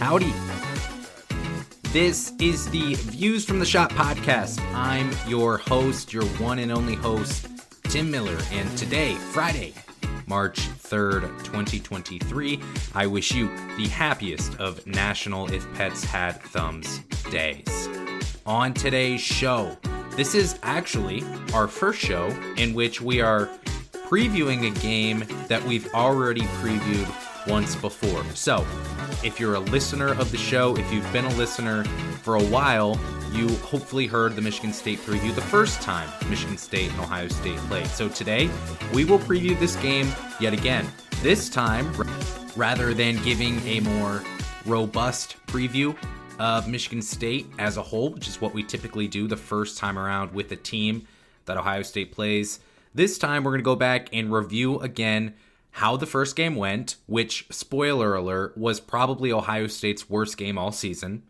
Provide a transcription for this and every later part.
Howdy. This is the Views from the Schott podcast. I'm your host, your one and only host, Tim Miller, and today, Friday, March 3rd, 2023, I wish you the happiest of National If Pets Had Thumbs days. On today's show, this is actually our first show in which we are previewing a game that we've already previewed once before. So, if you're a listener of the show, if you've been a listener for a while, you hopefully heard the Michigan State preview the first time Michigan State and Ohio State played. So today, we will preview this game yet again. This time, rather than giving a more robust preview of Michigan State as a whole, which is what we typically do the first time around with a team that Ohio State plays, this time we're going to go back and review again how the first game went, which, spoiler alert, was probably Ohio State's worst game all season.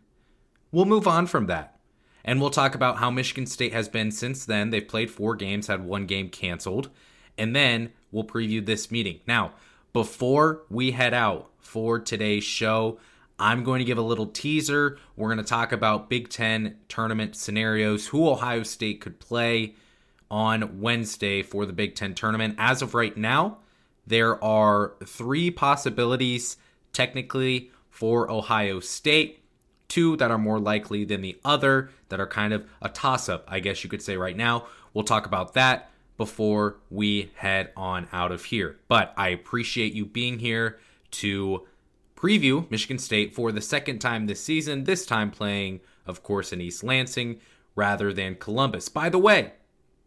We'll move on from that. And we'll talk about how Michigan State has been since then. They've played four games, had one game canceled. And then we'll preview this meeting. Now, before we head out for today's show, I'm going to give a little teaser. We're going to talk about Big Ten tournament scenarios, who Ohio State could play on Wednesday for the Big Ten tournament. As of right now, there are three possibilities technically for Ohio State, two that are more likely than the other that are kind of a toss up, I guess you could say right now. We'll talk about that before we head on out of here. But I appreciate you being here to preview Michigan State for the second time this season, this time playing, of course, in East Lansing rather than Columbus. By the way,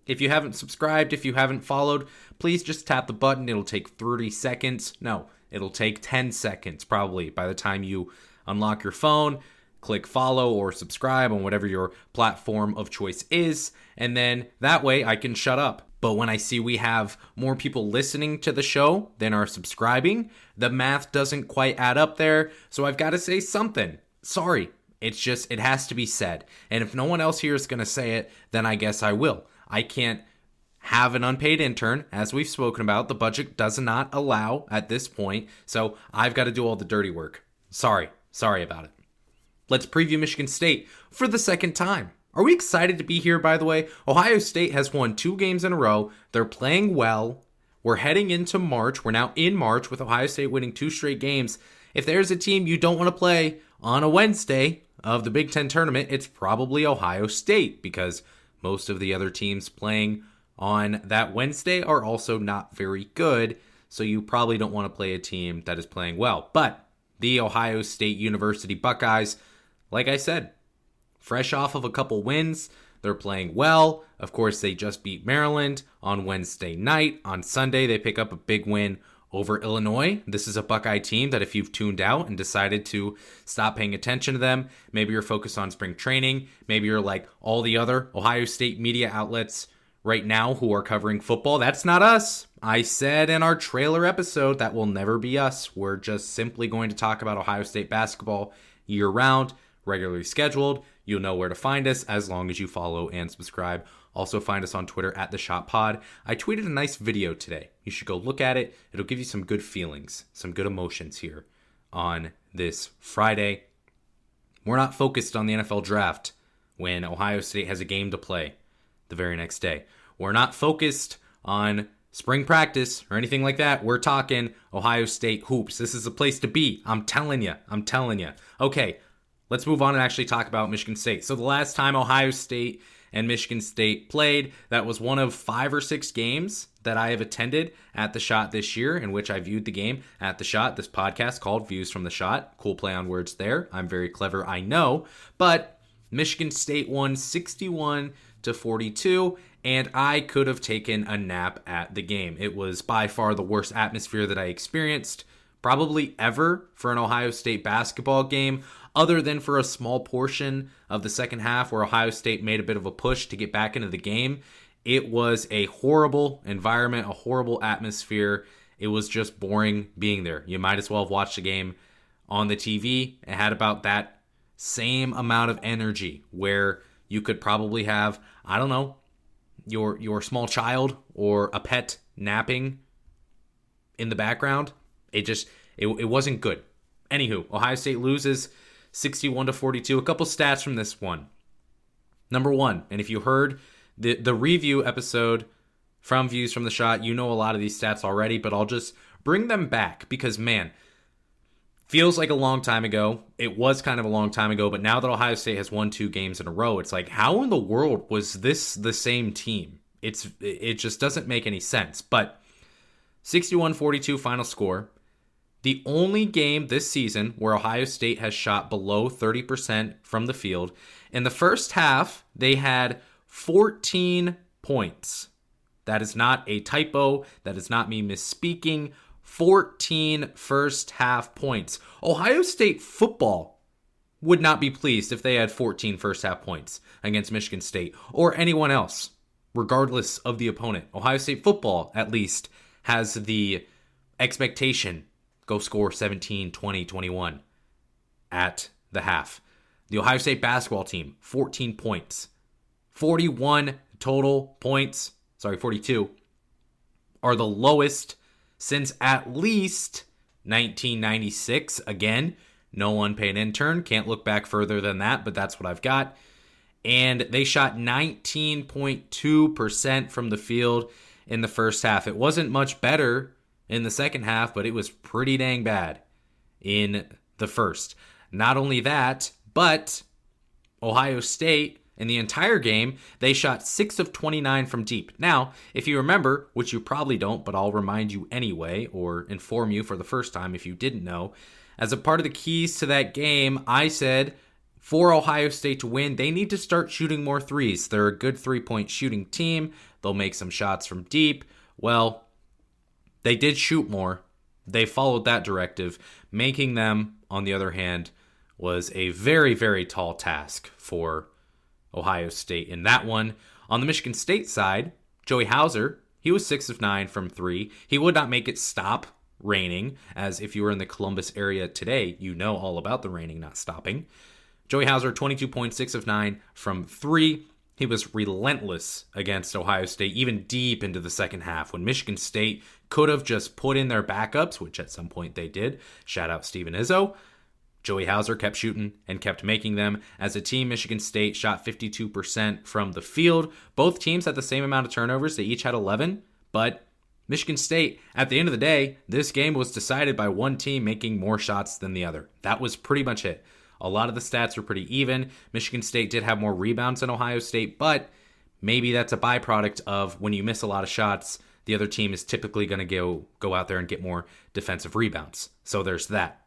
if you haven't subscribed, if you haven't followed, please just tap the button. It'll take 30 seconds. No, it'll take 10 seconds probably by the time you unlock your phone. Click follow or subscribe on whatever your platform of choice is, and then that way I can shut up. But when I see we have more people listening to the show than are subscribing, the math doesn't quite add up there, so I've got to say something. Sorry, it's just, it has to be said. And if no one else here is going to say it, then I guess I will. I can't have an unpaid intern, as we've spoken about. The budget does not allow at this point, so I've got to do all the dirty work. Sorry, sorry about it. Let's preview Michigan State for the second time. Are we excited to be here, by the way? Ohio State has won two games in a row. They're playing well. We're heading into March. We're now in March with Ohio State winning two straight games. If there's a team you don't want to play on a Wednesday of the Big Ten tournament, it's probably Ohio State because most of the other teams playing on that Wednesday are also not very good, so you probably don't want to play a team that is playing well. But the Ohio State University Buckeyes, like I said, fresh off of a couple wins, they're playing well. Of course, they just beat Maryland on Wednesday night. On Sunday, they pick up a big win over Illinois. This is a Buckeye team that if you've tuned out and decided to stop paying attention to them, maybe you're focused on spring training, maybe you're like all the other Ohio State media outlets right now who are covering football. That's not us. I said in our trailer episode that will never be us. We're just simply going to talk about Ohio State basketball year round, regularly scheduled. You'll know where to find us as long as you follow and subscribe also, find us on Twitter at the Schott Pod. I tweeted a nice video today. You should go look at it. It'll give you some good feelings, some good emotions here on this Friday. We're not focused on the NFL draft when Ohio State has a game to play the very next day. We're not focused on spring practice or anything like that. We're talking Ohio State hoops. This is a place to be. I'm telling you. I'm telling you. Okay, let's move on and actually talk about Michigan State. So, the last time Ohio State and Michigan State played. That was one of five or six games that I have attended at the Schott this year, in which I viewed the game at the Schott. This podcast called Views from the Schott. Cool play on words there. I'm very clever, I know. But Michigan State won 61 to 42, and I could have taken a nap at the game. It was by far the worst atmosphere that I experienced, probably ever, for an Ohio State basketball game other than for a small portion of the second half where Ohio State made a bit of a push to get back into the game. It was a horrible environment, a horrible atmosphere. It was just boring being there. You might as well have watched the game on the TV. It had about that same amount of energy where you could probably have, I don't know, your your small child or a pet napping in the background. It just it, it wasn't good. Anywho, Ohio State loses 61 to 42. A couple stats from this one. Number one, and if you heard the the review episode from Views from the Schott, you know a lot of these stats already, but I'll just bring them back because man, feels like a long time ago. It was kind of a long time ago, but now that Ohio State has won two games in a row, it's like how in the world was this the same team? It's it just doesn't make any sense. But 61-42 final score. The only game this season where Ohio State has shot below 30% from the field. In the first half, they had 14 points. That is not a typo. That is not me misspeaking. 14 first half points. Ohio State football would not be pleased if they had 14 first half points against Michigan State or anyone else, regardless of the opponent. Ohio State football, at least, has the expectation go score 17, 20, 21 at the half. The Ohio State basketball team, 14 points. 41 total points, sorry, 42, are the lowest since at least 1996. Again, no unpaid intern. Can't look back further than that, but that's what I've got. And they shot 19.2% from the field in the first half. It wasn't much better in the second half, but it was pretty dang bad in the first. Not only that, but Ohio State in the entire game, they shot 6 of 29 from deep. Now, if you remember, which you probably don't, but I'll remind you anyway, or inform you for the first time if you didn't know, as a part of the keys to that game, I said for Ohio State to win, they need to start shooting more threes. They're a good three point shooting team. They'll make some shots from deep. Well, they did shoot more. They followed that directive. Making them, on the other hand, was a very, very tall task for Ohio State in that one. On the Michigan State side, Joey Hauser, he was 6 of 9 from 3. He would not make it stop raining, as if you were in the Columbus area today, you know all about the raining not stopping. Joey Hauser, 22.6 of 9 from 3. He was relentless against Ohio State, even deep into the second half when Michigan State could have just put in their backups, which at some point they did. Shout out Steven Izzo. Joey Hauser kept shooting and kept making them. As a team, Michigan State shot 52% from the field. Both teams had the same amount of turnovers. They each had 11, but Michigan State, at the end of the day, this game was decided by one team making more shots than the other. That was pretty much it. A lot of the stats were pretty even. Michigan State did have more rebounds than Ohio State, but maybe that's a byproduct of when you miss a lot of shots, the other team is typically going to go go out there and get more defensive rebounds. So there's that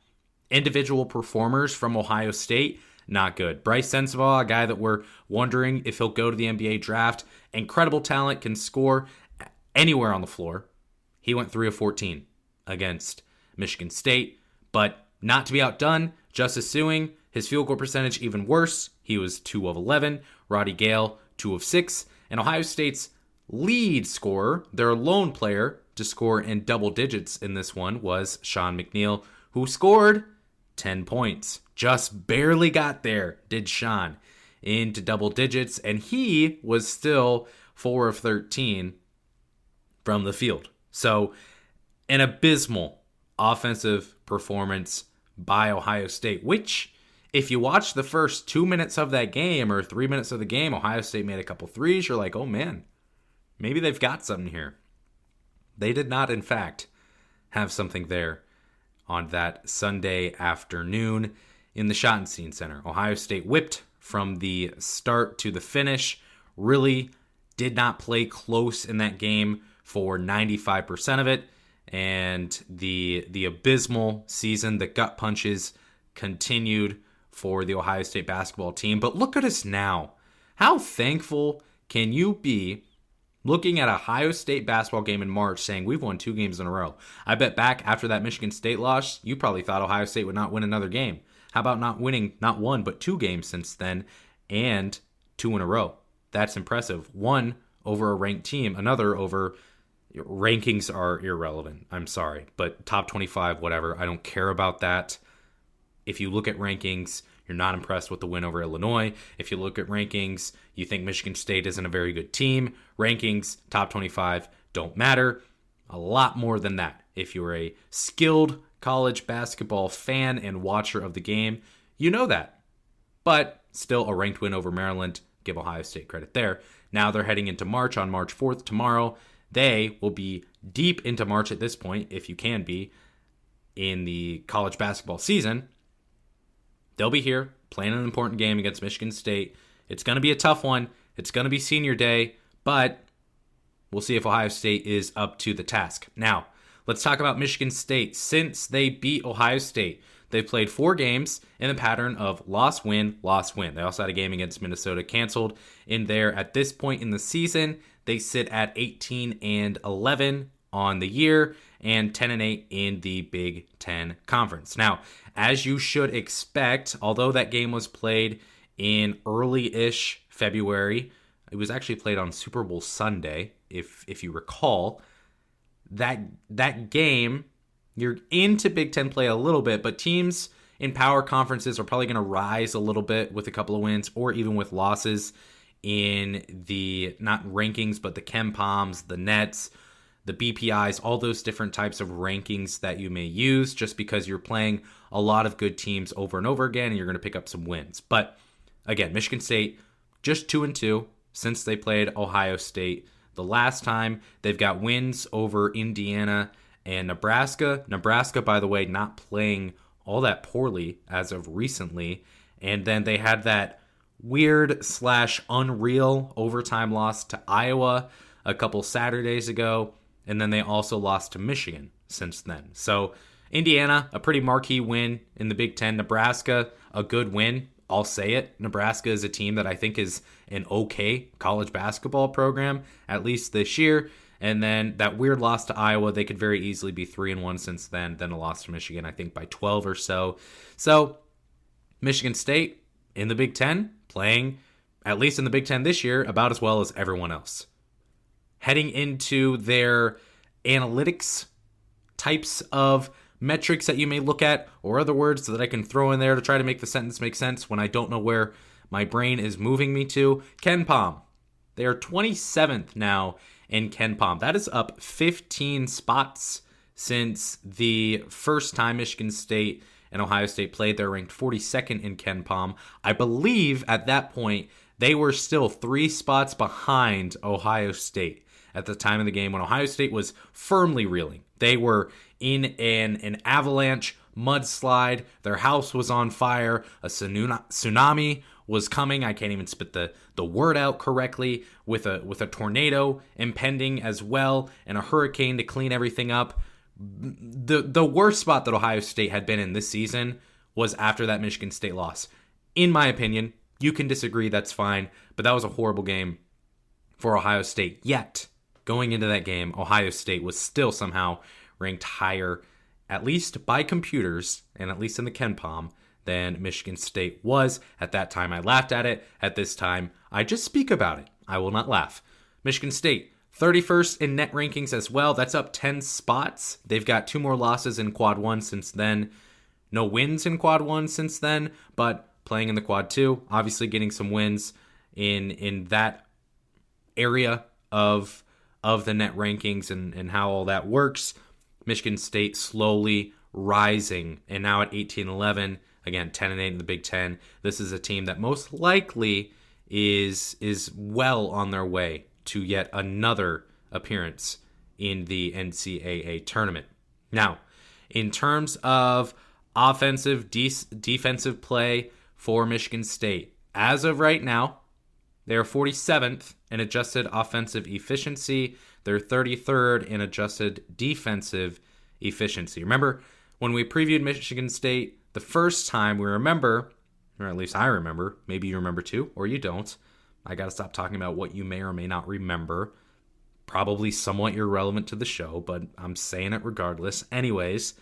individual performers from Ohio State, not good. Brice Sensabaugh, a guy that we're wondering if he'll go to the NBA draft, incredible talent, can score anywhere on the floor. He went 3 of 14 against Michigan State, but not to be outdone, Justice Sueing, his field goal percentage even worse. He was 2 of 11. Roddy Gayle, 2 of 6. And Ohio State's lead scorer, their lone player to score in double digits in this one, was Sean McNeil, who scored 10 points. Just barely got there, did Sean, into double digits, and he was still 4 of 13 from the field. So, an abysmal offensive performance by Ohio State, which, if you watch the first two minutes of that game or three minutes of the game, Ohio State made a couple threes, you're like, oh man, maybe they've got something here. They did not, in fact, have something there on that Sunday afternoon in the Schottenstein Center. Ohio State whipped from the start to the finish. Really did not play close in that game for 95% of it. And the the abysmal season, the gut punches continued for the Ohio State basketball team. But look at us now. How thankful can you be looking at Ohio State basketball game in March saying we've won two games in a row. I bet back after that Michigan State loss, you probably thought Ohio State would not win another game. How about not winning not one but two games since then and two in a row? That's impressive. One over a ranked team, another over rankings are irrelevant. I'm sorry, but top 25 whatever. I don't care about that. If you look at rankings, you're not impressed with the win over Illinois. If you look at rankings, you think Michigan State isn't a very good team. Rankings, top 25, don't matter. A lot more than that. If you're a skilled college basketball fan and watcher of the game, you know that. But still a ranked win over Maryland. Give Ohio State credit there. Now they're heading into March on March 4th tomorrow. They will be deep into March at this point, if you can be, in the college basketball season. They'll be here playing an important game against Michigan State. It's going to be a tough one. It's going to be senior day, but we'll see if Ohio State is up to the task. Now, let's talk about Michigan State. Since they beat Ohio State, they've played four games in the pattern of loss, win, loss, win. They also had a game against Minnesota canceled in there. At this point in the season, they sit at 18 and 11 on the year and 10 and 8 in the Big 10 conference. Now, as you should expect, although that game was played in early-ish February, it was actually played on Super Bowl Sunday, if if you recall. That that game, you're into Big 10 play a little bit, but teams in power conferences are probably going to rise a little bit with a couple of wins or even with losses in the not rankings but the KenPoms, the Nets, the BPIs, all those different types of rankings that you may use just because you're playing a lot of good teams over and over again and you're going to pick up some wins. But again, Michigan State just 2 and 2 since they played Ohio State. The last time they've got wins over Indiana and Nebraska. Nebraska by the way not playing all that poorly as of recently and then they had that weird slash unreal overtime loss to Iowa a couple Saturdays ago and then they also lost to Michigan since then. So Indiana, a pretty marquee win in the Big Ten. Nebraska, a good win. I'll say it. Nebraska is a team that I think is an okay college basketball program, at least this year. And then that weird loss to Iowa, they could very easily be three and one since then. Then a loss to Michigan, I think by 12 or so. So Michigan State in the Big Ten playing, at least in the Big Ten this year, about as well as everyone else heading into their analytics types of metrics that you may look at, or other words that I can throw in there to try to make the sentence make sense when I don't know where my brain is moving me to. KenPom. They are 27th now in KenPom. That is up 15 spots since the first time Michigan State and Ohio State played. They're ranked 42nd in KenPom. I believe at that point they were still three spots behind Ohio State at the time of the game when Ohio State was firmly reeling. They were in an, an avalanche mudslide. Their house was on fire. A tsunami was coming. I can't even spit the, the word out correctly. With a with a tornado impending as well, and a hurricane to clean everything up. The the worst spot that Ohio State had been in this season was after that Michigan State loss. In my opinion, you can disagree. That's fine, but that was a horrible game for Ohio State. Yet going into that game, Ohio State was still somehow ranked higher, at least by computers, and at least in the KenPom, than Michigan State was. At that time, I laughed at it. At this time, I just speak about it. I will not laugh. Michigan State, 31st in net rankings as well. That's up 10 spots. They've got two more losses in quad one since then. No wins in quad one since then, but playing in the quad two, obviously getting some wins in in that area of of the net rankings and, and how all that works. Michigan State slowly rising and now at 18 11 again 10 and 8 in the Big 10 this is a team that most likely is is well on their way to yet another appearance in the NCAA tournament now in terms of offensive de- defensive play for Michigan State as of right now they are 47th in adjusted offensive efficiency. They're 33rd in adjusted defensive efficiency. Remember, when we previewed Michigan State the first time, we remember, or at least I remember, maybe you remember too, or you don't. I got to stop talking about what you may or may not remember. Probably somewhat irrelevant to the show, but I'm saying it regardless. Anyways,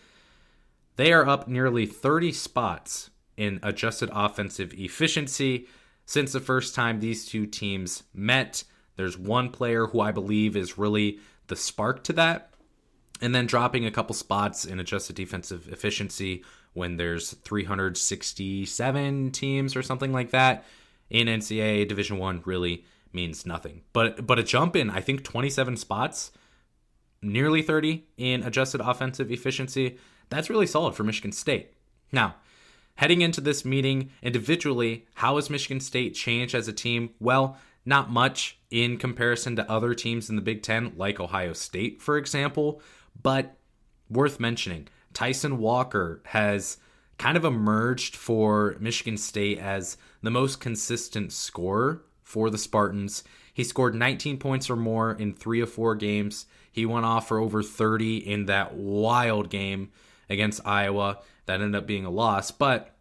they are up nearly 30 spots in adjusted offensive efficiency since the first time these two teams met. There's one player who I believe is really the spark to that. And then dropping a couple spots in adjusted defensive efficiency when there's 367 teams or something like that in NCAA Division 1 really means nothing. But but a jump in I think 27 spots, nearly 30 in adjusted offensive efficiency, That's really solid for Michigan State. Now, heading into this meeting individually, how has Michigan State changed as a team? Well, not much in comparison to other teams in the Big Ten, like Ohio State, for example, but worth mentioning. Tyson Walker has kind of emerged for Michigan State as the most consistent scorer for the Spartans. He scored 19 points or more in three of four games. He went off for over 30 in that wild game against Iowa that ended up being a loss. But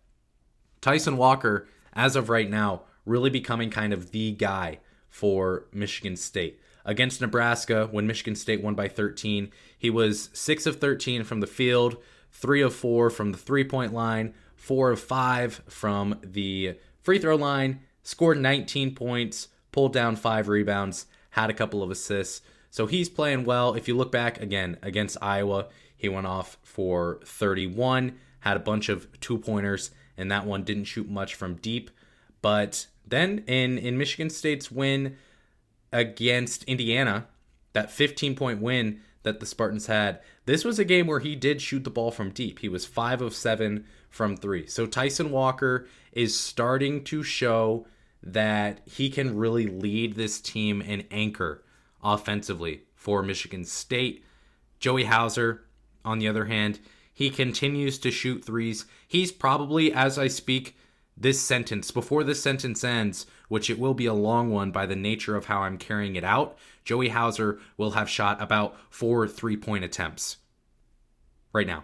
Tyson Walker, as of right now, really becoming kind of the guy for Michigan State. Against Nebraska, when Michigan State won by 13, he was 6 of 13 from the field, 3 of 4 from the three point line, 4 of 5 from the free throw line, scored 19 points, pulled down 5 rebounds, had a couple of assists. So he's playing well. If you look back again against Iowa, he went off for 31, had a bunch of two pointers, and that one didn't shoot much from deep. But then in in Michigan State's win against Indiana, that 15 point win that the Spartans had, this was a game where he did shoot the ball from deep. He was 5 of 7 from 3. So Tyson Walker is starting to show that he can really lead this team and anchor offensively for Michigan State. Joey Hauser, on the other hand, he continues to shoot threes. He's probably, as I speak, this sentence, before this sentence ends, which it will be a long one by the nature of how I'm carrying it out, Joey Hauser will have shot about four three point attempts right now.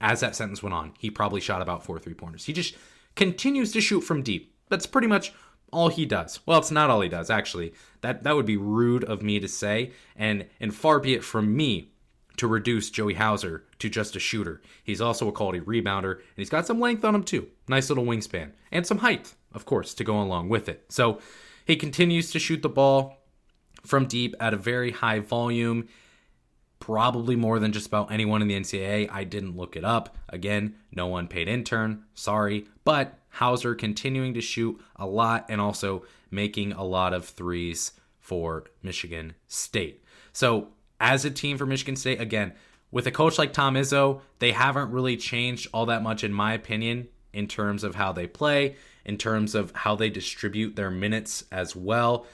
As that sentence went on, he probably shot about four three pointers. He just continues to shoot from deep. That's pretty much all he does. Well, it's not all he does, actually. That that would be rude of me to say, and and far be it from me to reduce Joey Hauser to just a shooter. He's also a quality rebounder, and he's got some length on him too. Nice little wingspan. And some height, of course, to go along with it. So he continues to shoot the ball from deep at a very high volume. Probably more than just about anyone in the NCAA. I didn't look it up. Again, no unpaid intern. Sorry. But Hauser continuing to shoot a lot and also making a lot of threes for Michigan State. So as a team for Michigan State, again, with a coach like Tom Izzo, they haven't really changed all that much, in my opinion, in terms of how they play, in terms of how they distribute their minutes as well.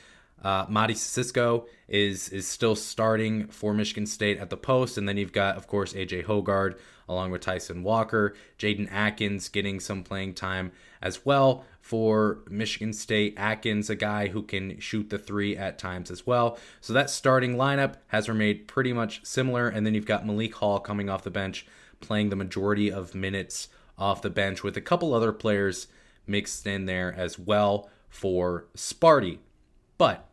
Uh, Mady Sissoko is is still starting for Michigan State at the post, and then you've got, of course, AJ Hoggard along with Tyson Walker, Jaden Akins getting some playing time as well for Michigan State. Akins, a guy who can shoot the three at times as well. So that starting lineup has remained pretty much similar. And then you've got Malik Hall coming off the bench, playing the majority of minutes off the bench with a couple other players mixed in there as well for Sparty. But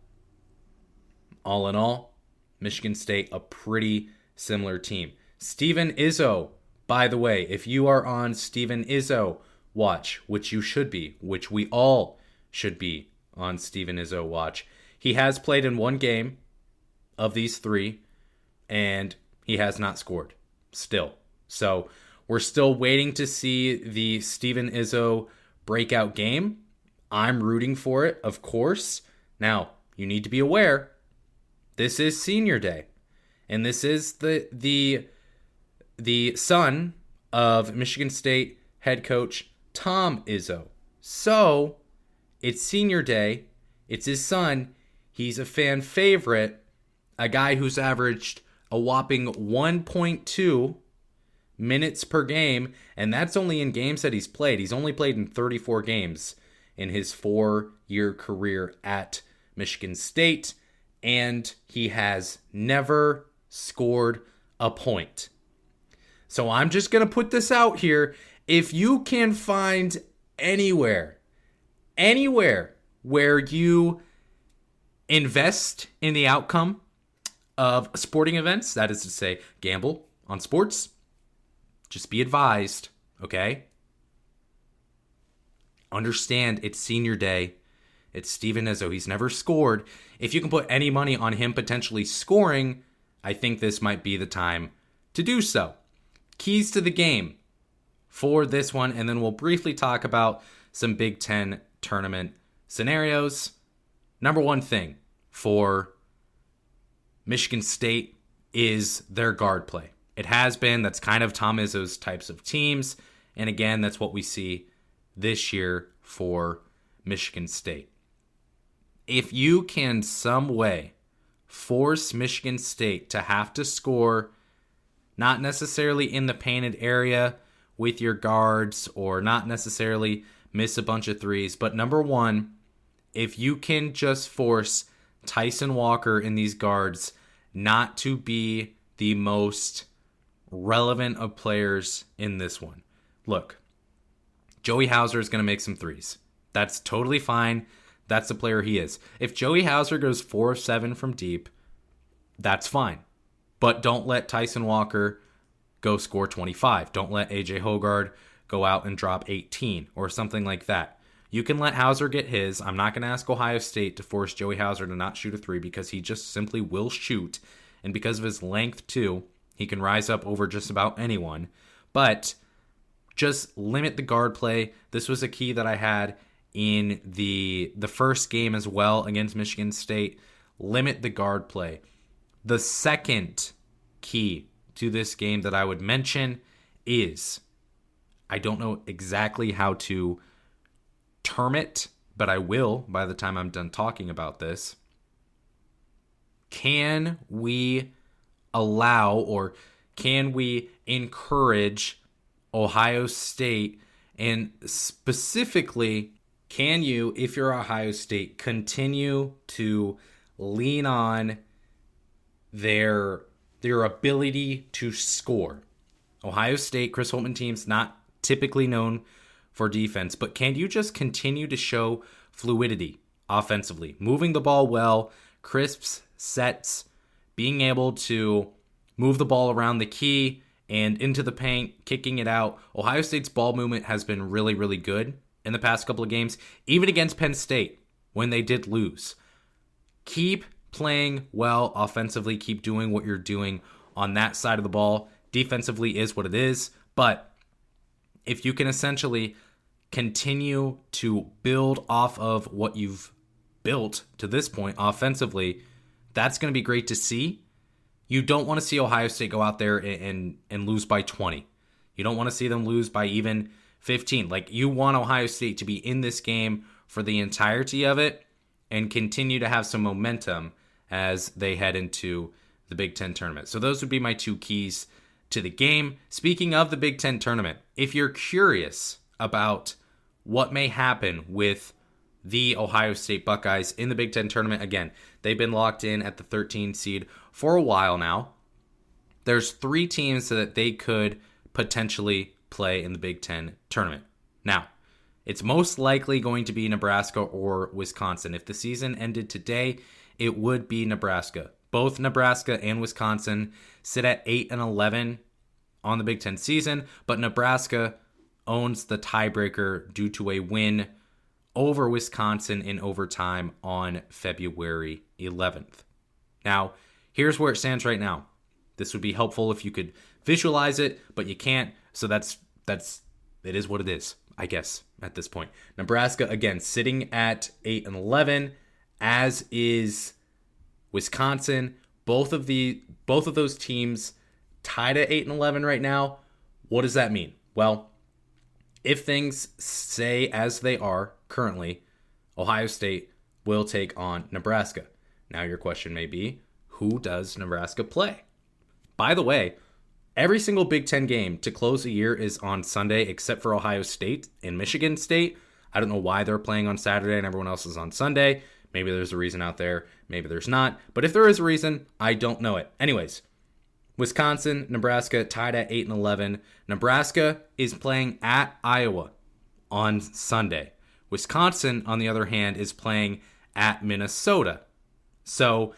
all in all, Michigan State, a pretty similar team. Steven Izzo, by the way, if you are on Steven Izzo, watch, which you should be, which we all should be on Steven Izzo watch. He has played in one game of these three, and he has not scored still. So we're still waiting to see the Steven Izzo breakout game. I'm rooting for it, of course. Now, you need to be aware this is senior day. And this is the the the son of Michigan State head coach Tom Izzo. So it's senior day. It's his son. He's a fan favorite, a guy who's averaged a whopping 1.2 minutes per game, and that's only in games that he's played. He's only played in 34 games in his four year career at Michigan State, and he has never scored a point. So I'm just going to put this out here if you can find anywhere, anywhere where you invest in the outcome of sporting events, that is to say, gamble on sports, just be advised, okay? Understand it's senior day. It's Steven Izzo. He's never scored. If you can put any money on him potentially scoring, I think this might be the time to do so. Keys to the game for this one, and then we'll briefly talk about some Big Ten tournament scenarios. Number one thing for Michigan State is their guard play. It has been. That's kind of Tom Izzo's types of teams. And again, that's what we see this year for Michigan State. If you can some way force Michigan State to have to score, not necessarily in the painted area with your guards or not necessarily miss a bunch of threes, but number one, if you can just force Tyson Walker in these guards not to be the most relevant of players in this one. Look, Joey Hauser is going to make some threes. That's totally fine. That's the player he is. If Joey Hauser goes 4 of 7 from deep, that's fine. But don't let Tyson Walker go score 25. Don't let AJ Hoggard go out and drop 18 or something like that. You can let Hauser get his. I'm not going to ask Ohio State to force Joey Hauser to not shoot a three because he just simply will shoot. And because of his length, too, he can rise up over just about anyone. But just limit the guard play. This was a key that I had in the the first game as well against Michigan State. Limit the guard play. The second key to this game that I would mention is I don't know exactly how to term it, but I will by the time I'm done talking about this. Can we allow or can we encourage Ohio State and specifically can you if you're Ohio State continue to lean on their their ability to score? Ohio State Chris Holtmann teams not typically known for defense, but can you just continue to show fluidity offensively, moving the ball well, crisps, sets, being able to move the ball around the key and into the paint, kicking it out. Ohio State's ball movement has been really, really good in the past couple of games, even against Penn State when they did lose. Keep playing well offensively, keep doing what you're doing on that side of the ball. Defensively is what it is, but if you can essentially continue to build off of what you've built to this point offensively, that's going to be great to see. You don't want to see Ohio State go out there and, and, and lose by 20. You don't want to see them lose by even 15. Like you want Ohio State to be in this game for the entirety of it and continue to have some momentum as they head into the Big Ten tournament. So those would be my two keys to the game. Speaking of the Big Ten tournament, if you're curious about what may happen with the Ohio State Buckeyes in the Big Ten tournament, again, they've been locked in at the 13 seed for a while now. There's three teams so that they could potentially play in the Big Ten tournament. Now, it's most likely going to be Nebraska or Wisconsin. If the season ended today, it would be Nebraska. Both Nebraska and Wisconsin sit at 8 and 11 on the Big 10 season, but Nebraska owns the tiebreaker due to a win over Wisconsin in overtime on February 11th. Now, here's where it stands right now. This would be helpful if you could visualize it, but you can't. So that's that's it is what it is, I guess, at this point. Nebraska again sitting at 8 and 11 as is Wisconsin, both of the both of those teams tied at 8 and 11 right now. What does that mean? Well, if things stay as they are currently, Ohio State will take on Nebraska. Now your question may be, who does Nebraska play? By the way, every single Big 10 game to close the year is on Sunday except for Ohio State and Michigan State. I don't know why they're playing on Saturday and everyone else is on Sunday. Maybe there's a reason out there, maybe there's not. But if there is a reason, I don't know it. Anyways, Wisconsin, Nebraska tied at 8 and 11. Nebraska is playing at Iowa on Sunday. Wisconsin, on the other hand, is playing at Minnesota. So,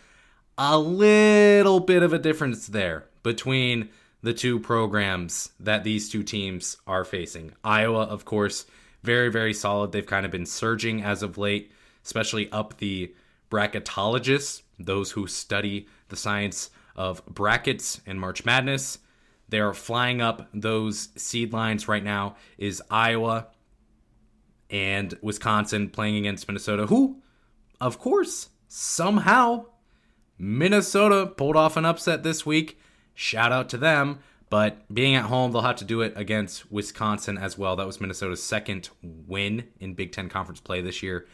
a little bit of a difference there between the two programs that these two teams are facing. Iowa, of course, very, very solid. They've kind of been surging as of late especially up the bracketologists, those who study the science of brackets and March Madness. They're flying up those seed lines right now is Iowa and Wisconsin playing against Minnesota, who, of course, somehow Minnesota pulled off an upset this week shout out to them. But being at home, they'll have to do it against Wisconsin as well. That was Minnesota's second win in Big Ten conference play this year.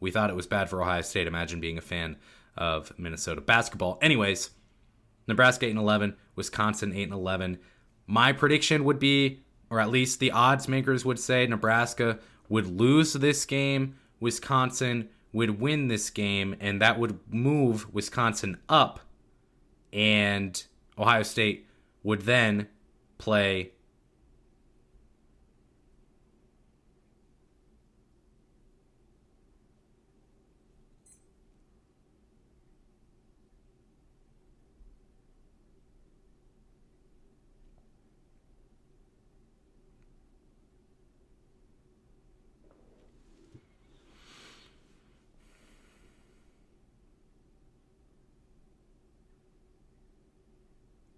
We thought it was bad for Ohio State. Imagine being a fan of Minnesota basketball. Anyways, Nebraska 8 and 11, Wisconsin 8 and 11. My prediction would be, or at least the odds makers would say, Nebraska would lose this game, Wisconsin would win this game, and that would move Wisconsin up, and Ohio State would then play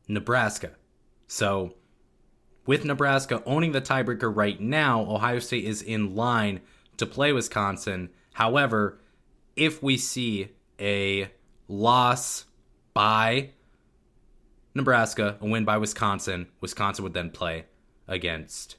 Nebraska. So, with Nebraska owning the tiebreaker right now, Ohio State is in line to play Wisconsin. However, if we see a loss by Nebraska, a win by Wisconsin, Wisconsin would then play against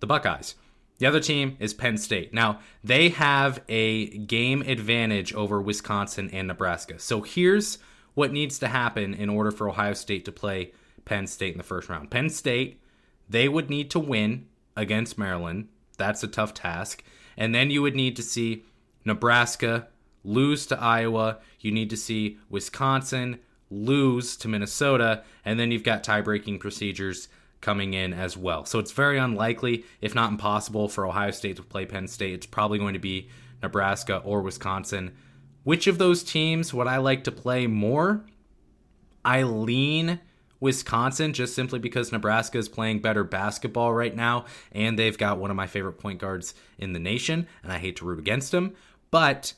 the Buckeyes. The other team is Penn State. Now, they have a game advantage over Wisconsin and Nebraska. So here's what needs to happen in order for Ohio State to play Penn State in the first round. Penn State, they would need to win against Maryland. That's a tough task. And then you would need to see Nebraska lose to Iowa. You need to see Wisconsin lose to Minnesota. And then you've got tie breaking procedures coming in as well. So it's very unlikely, if not impossible, for Ohio State to play Penn State. It's probably going to be Nebraska or Wisconsin. Which of those teams would I like to play more? I lean Wisconsin just simply because Nebraska is playing better basketball right now and they've got one of my favorite point guards in the nation and I hate to root against him, but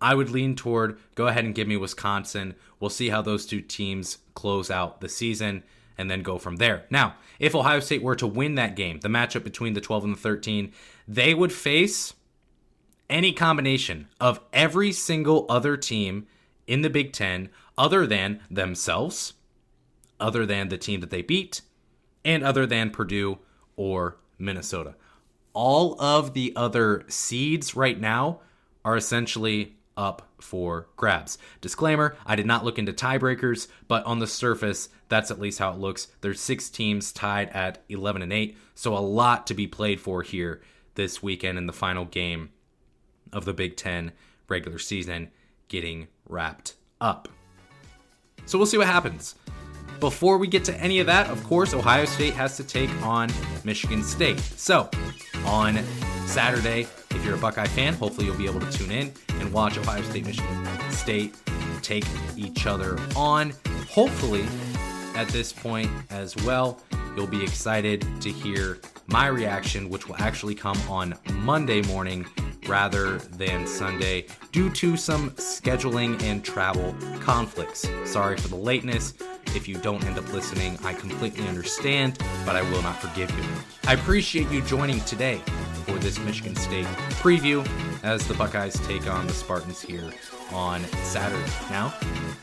I would lean toward go ahead and give me Wisconsin. We'll see how those two teams close out the season and then go from there. Now, if Ohio State were to win that game, the matchup between the 12 and the 13, they would face any combination of every single other team in the Big Ten other than themselves, other than the team that they beat, and other than Purdue or Minnesota. All of the other seeds right now are essentially up for grabs. Disclaimer I did not look into tiebreakers, but on the surface, that's at least how it looks. There's six teams tied at 11 and 8, so a lot to be played for here this weekend in the final game of the Big Ten regular season getting wrapped up. So we'll see what happens. Before we get to any of that, of course, Ohio State has to take on Michigan State. So, on Saturday, if you're a Buckeye fan, hopefully you'll be able to tune in and watch Ohio State, Michigan State take each other on. Hopefully, at this point as well, you'll be excited to hear my reaction, which will actually come on Monday morning rather than Sunday due to some scheduling and travel conflicts. Sorry for the lateness. If you don't end up listening, I completely understand, but I will not forgive you. I appreciate you joining today for this Michigan State preview as the Buckeyes take on the Spartans here on Saturday. Now,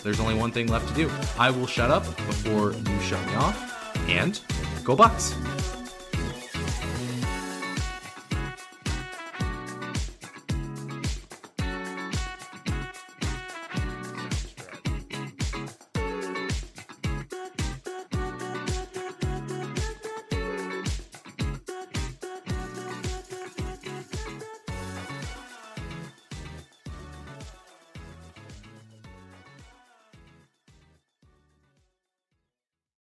there's only one thing left to do. I will shut up before you shut me off, and go Bucks!